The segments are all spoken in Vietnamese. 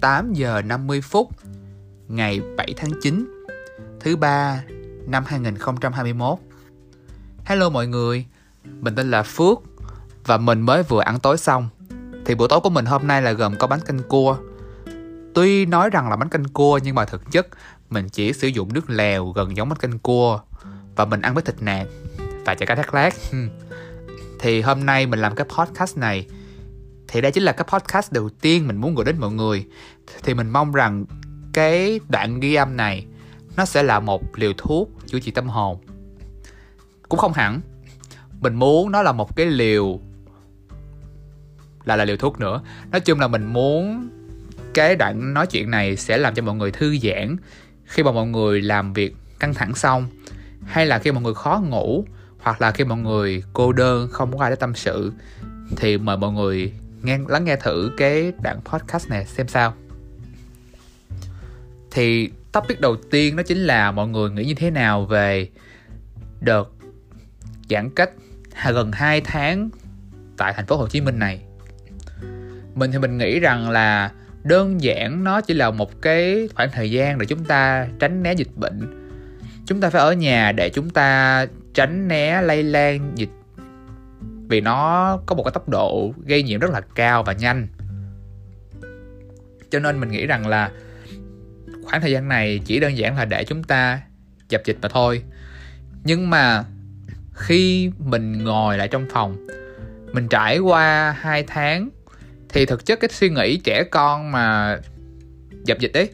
8 giờ 50 phút ngày 7 tháng 9 thứ ba năm 2021. Hello mọi người, mình tên là Phước và mình mới vừa ăn tối xong. Thì bữa tối của mình hôm nay là gồm có bánh canh cua. Tuy nói rằng là bánh canh cua nhưng mà thực chất mình chỉ sử dụng nước lèo gần giống bánh canh cua và mình ăn với thịt nạc và chả cá thác lát. Thì hôm nay mình làm cái podcast này thì đây chính là cái podcast đầu tiên mình muốn gửi đến mọi người. Thì mình mong rằng cái đoạn ghi âm này nó sẽ là một liều thuốc chữa trị tâm hồn. Cũng không hẳn. Mình muốn nó là một cái liều, là là liều thuốc nữa. Nói chung là mình muốn cái đoạn nói chuyện này sẽ làm cho mọi người thư giãn khi mà mọi người làm việc căng thẳng xong, hay là khi mọi người khó ngủ, hoặc là khi mọi người cô đơn, không có ai để tâm sự, thì mời mọi người nghe, lắng nghe thử cái đoạn podcast này xem sao thì topic đầu tiên đó chính là mọi người nghĩ như thế nào về đợt giãn cách gần 2 tháng tại thành phố Hồ Chí Minh này. Mình thì mình nghĩ rằng là đơn giản nó chỉ là một cái khoảng thời gian để chúng ta tránh né dịch bệnh. Chúng ta phải ở nhà để chúng ta tránh né lây lan dịch vì nó có một cái tốc độ gây nhiễm rất là cao và nhanh. Cho nên mình nghĩ rằng là khoảng thời gian này chỉ đơn giản là để chúng ta dập dịch mà thôi nhưng mà khi mình ngồi lại trong phòng, mình trải qua hai tháng, thì thực chất cái suy nghĩ trẻ con mà dập dịch ấy,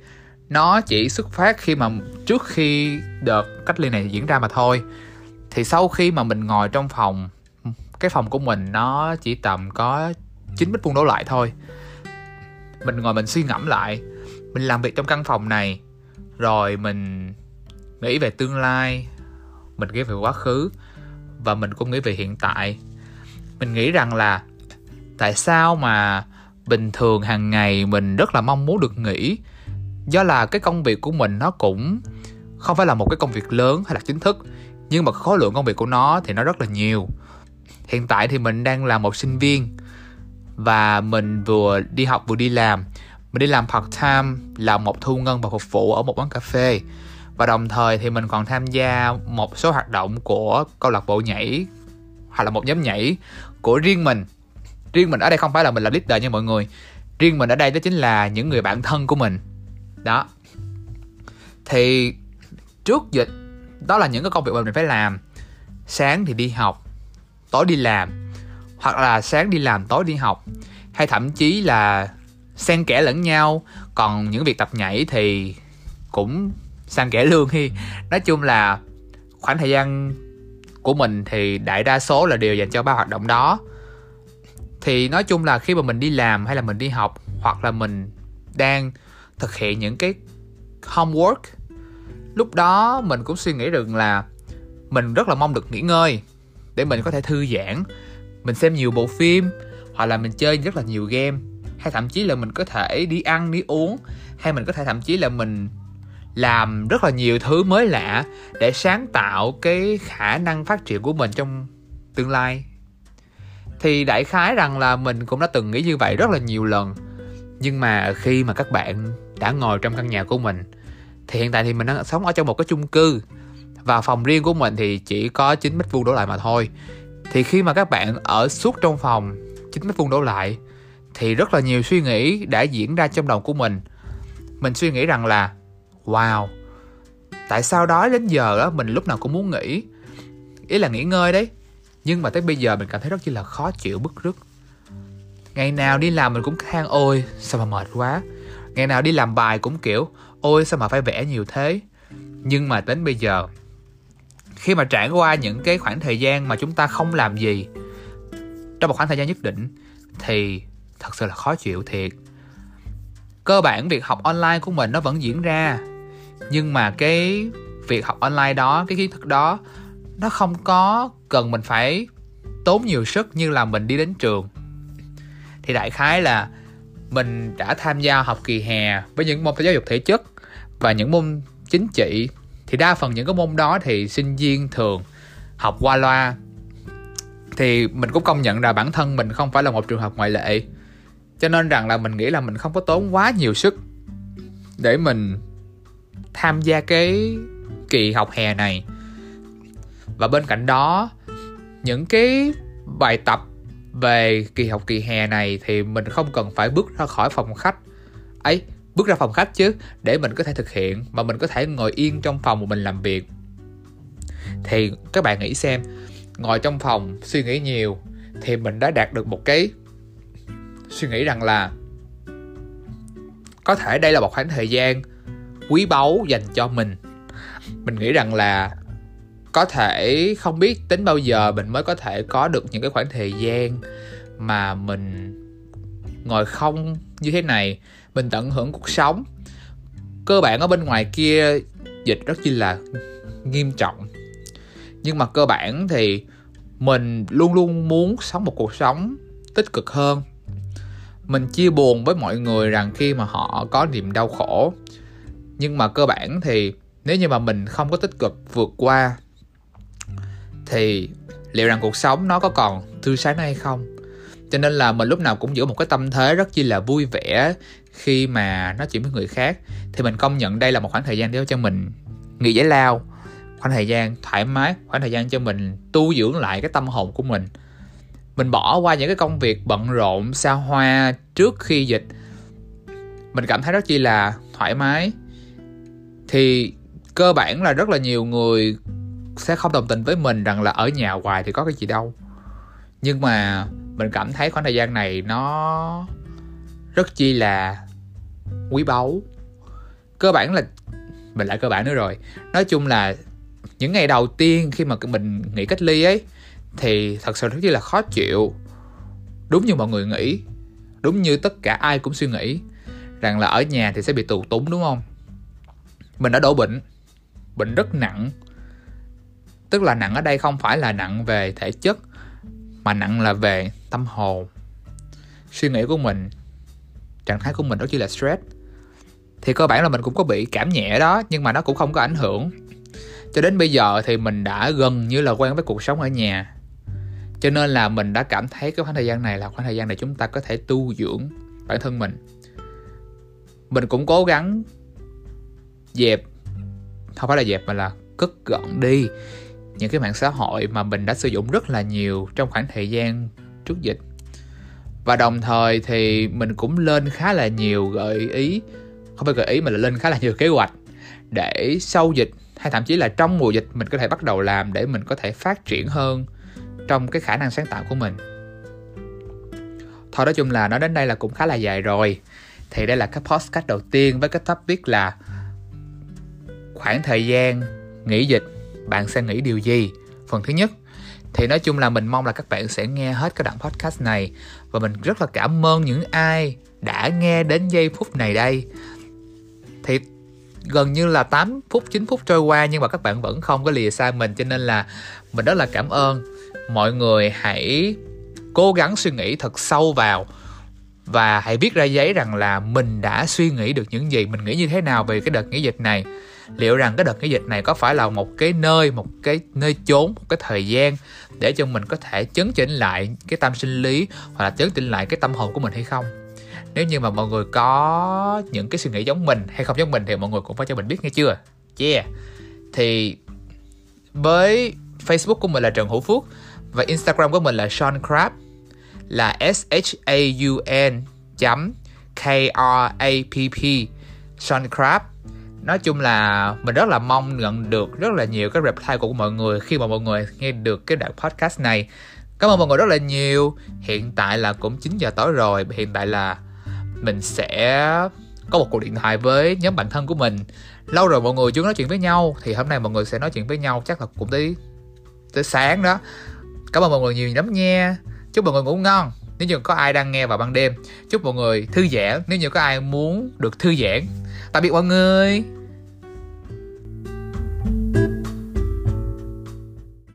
nó chỉ xuất phát khi mà trước khi đợt cách ly này diễn ra mà thôi thì sau khi mà mình ngồi trong phòng cái phòng của mình nó chỉ tầm có 9 mét vuông đổ lại thôi. Mình ngồi mình suy ngẫm lại, mình làm việc trong căn phòng này, rồi mình nghĩ về tương lai, mình nghĩ về quá khứ, và mình cũng nghĩ về hiện tại. Mình nghĩ rằng là tại sao mà bình thường hàng ngày mình rất là mong muốn được nghỉ, do là cái công việc của mình nó cũng không phải là một cái công việc lớn hay là chính thức, nhưng mà khối lượng công việc của nó thì nó rất là nhiều hiện tại thì mình đang là một sinh viên và mình vừa đi học vừa đi làm. Mình đi làm part time, là một thu ngân và phục vụ ở một quán cà phê. Và đồng thời thì mình còn tham gia một số hoạt động của câu lạc bộ nhảy, hoặc là một nhóm nhảy của riêng mình. Riêng mình ở đây không phải là mình là leader nha mọi người. Riêng mình ở đây đó chính là những người bạn thân của mình. Đó. Thì trước dịch, đó là những cái công việc mà mình phải làm. Sáng thì đi học tối đi làm, hoặc là sáng đi làm tối đi học, hay thậm chí là xen kẽ lẫn nhau. Còn những việc tập nhảy thì cũng xen kẽ lương hi. Nói chung là khoảng thời gian của mình thì đại đa số là đều dành cho ba hoạt động đó. Thì nói chung là khi mà mình đi làm hay là mình đi học, hoặc là mình đang thực hiện những cái homework, lúc đó mình cũng suy nghĩ rằng là mình rất là mong được nghỉ ngơi để mình có thể thư giãn, mình xem nhiều bộ phim, hoặc là mình chơi rất là nhiều game. Hay thậm chí là mình có thể đi ăn, đi uống. Hay mình có thể thậm chí là mình làm rất là nhiều thứ mới lạ để sáng tạo cái khả năng phát triển của mình trong tương lai. Thì đại khái rằng là mình cũng đã từng nghĩ như vậy rất là nhiều lần. Nhưng mà khi mà các bạn đã ngồi trong căn nhà của mình, thì hiện tại thì mình đang sống ở trong một cái chung cư và phòng riêng của mình thì chỉ có 9 mét vuông đổ lại mà thôi. Thì khi mà các bạn ở suốt trong phòng 9 mét vuông đổ lại, thì rất là nhiều suy nghĩ đã diễn ra trong đầu của mình. Mình suy nghĩ rằng là, wow, tại sao đó đến giờ đó mình lúc nào cũng muốn nghỉ? Ý là nghỉ ngơi đấy. Nhưng mà tới bây giờ mình cảm thấy rất chi là khó chịu bức rứt. Ngày nào đi làm mình cũng than, ôi, sao mà mệt quá. Ngày nào đi làm bài cũng kiểu, ôi, sao mà phải vẽ nhiều thế? Nhưng mà đến bây giờ khi mà trải qua những cái khoảng thời gian mà chúng ta không làm gì, trong một khoảng thời gian nhất định, thì thật sự là khó chịu thiệt. Cơ bản việc học online của mình nó vẫn diễn ra, nhưng mà cái việc học online đó, cái kiến thức đó, nó không có cần mình phải tốn nhiều sức như là mình đi đến trường. Thì đại khái là mình đã tham gia học kỳ hè với những môn giáo dục thể chất và những môn chính trị thì đa phần những cái môn đó thì sinh viên thường học qua loa. Thì mình cũng công nhận là bản thân mình không phải là một trường hợp ngoại lệ. Cho nên rằng là mình nghĩ là mình không có tốn quá nhiều sức để mình tham gia cái kỳ học hè này. Và bên cạnh đó, những cái bài tập về kỳ học kỳ hè này thì mình không cần phải bước ra khỏi phòng khách. Ấy bước ra phòng khách chứ, để mình có thể thực hiện mà mình có thể ngồi yên trong phòng của mình làm việc. Thì các bạn nghĩ xem, ngồi trong phòng suy nghĩ nhiều thì mình đã đạt được một cái suy nghĩ rằng là có thể đây là một khoảng thời gian quý báu dành cho mình. Mình nghĩ rằng là có thể không biết tính bao giờ mình mới có thể có được những cái khoảng thời gian mà mình ngồi không như thế này mình tận hưởng cuộc sống. Cơ bản ở bên ngoài kia, dịch rất chi là nghiêm trọng. Nhưng mà cơ bản thì mình luôn luôn muốn sống một cuộc sống tích cực hơn. Mình chia buồn với mọi người rằng khi mà họ có niềm đau khổ. Nhưng mà cơ bản thì nếu như mà mình không có tích cực vượt qua, thì liệu rằng cuộc sống nó có còn tươi sáng hay không? Cho nên là mình lúc nào cũng giữ một cái tâm thế rất chi là vui vẻ khi mà nói chuyện với người khác, thì mình công nhận đây là một khoảng thời gian để cho mình nghỉ giải lao, khoảng thời gian thoải mái, khoảng thời gian cho mình tu dưỡng lại cái tâm hồn của mình. Mình bỏ qua những cái công việc bận rộn, xa hoa trước khi dịch. Mình cảm thấy rất chi là thoải mái. Thì cơ bản là rất là nhiều người sẽ không đồng tình với mình rằng là ở nhà hoài thì có cái gì đâu. Nhưng mà mình cảm thấy khoảng thời gian này nó rất chi là quý báu. Cơ bản là, mình lại cơ bản nữa rồi. Nói chung là những ngày đầu tiên khi mà mình nghỉ cách ly ấy, thì thật sự rất là khó chịu. Đúng như mọi người nghĩ, đúng như tất cả ai cũng suy nghĩ, rằng là ở nhà thì sẽ bị tù túng, đúng không? Mình đã đổ bệnh bệnh rất nặng. Tức là nặng ở đây không phải là nặng về thể chất, mà nặng là về tâm hồn, suy nghĩ của mình trạng thái của mình đó chỉ là stress. Thì cơ bản là mình cũng có bị cảm nhẹ đó, nhưng mà nó cũng không có ảnh hưởng. Cho đến bây giờ thì mình đã gần như là quen với cuộc sống ở nhà. Cho nên là mình đã cảm thấy cái khoảng thời gian này là khoảng thời gian để chúng ta có thể tu dưỡng bản thân mình. Mình cũng cố gắng dẹp, không phải là dẹp mà là cất gọn đi những cái mạng xã hội mà mình đã sử dụng rất là nhiều trong khoảng thời gian trước dịch và đồng thời thì mình cũng lên khá là nhiều gợi ý, không phải gợi ý mà là lên khá là nhiều kế hoạch để sau dịch, hay thậm chí là trong mùa dịch mình có thể bắt đầu làm để mình có thể phát triển hơn trong cái khả năng sáng tạo của mình. Thôi nói chung là nói đến đây là cũng khá là dài rồi. Thì đây là cái podcast đầu tiên với cái topic là khoảng thời gian nghỉ dịch, bạn sẽ nghĩ điều gì? Phần thứ nhất, thì nói chung là mình mong là các bạn sẽ nghe hết cái đoạn podcast này. Và mình rất là cảm ơn những ai đã nghe đến giây phút này đây. Thì gần như là 8 phút 9 phút trôi qua nhưng mà các bạn vẫn không có lìa xa mình, cho nên là mình rất là cảm ơn. Mọi người hãy cố gắng suy nghĩ thật sâu vào và hãy viết ra giấy rằng là mình đã suy nghĩ được những gì, mình nghĩ như thế nào về cái đợt nghỉ dịch này liệu rằng cái đợt nghỉ dịch này có phải là một cái nơi, một cái nơi chốn, một cái thời gian để cho mình có thể chấn chỉnh lại cái tâm sinh lý hoặc là chấn chỉnh lại cái tâm hồn của mình hay không? Nếu như mà mọi người có những cái suy nghĩ giống mình hay không giống mình thì mọi người cũng phải cho mình biết nghe chưa? Yeah. Thì với Facebook của mình là Trần Hữu Phước và Instagram của mình là Sean Crab là S H A U N chấm K R A P P. Sean Crab nói chung là mình rất là mong nhận được rất là nhiều cái reply của mọi người khi mà mọi người nghe được cái đoạn podcast này. Cảm ơn mọi người rất là nhiều. Hiện tại là cũng 9 giờ tối rồi. Hiện tại là mình sẽ có một cuộc điện thoại với nhóm bạn thân của mình. Lâu rồi mọi người chưa nói chuyện với nhau, thì hôm nay mọi người sẽ nói chuyện với nhau chắc là cũng tới tới sáng đó. Cảm ơn mọi người nhiều lắm nha. Chúc mọi người ngủ ngon. Nếu như có ai đang nghe vào ban đêm, chúc mọi người thư giãn. Nếu như có ai muốn được thư giãn. Tạm biệt mọi người.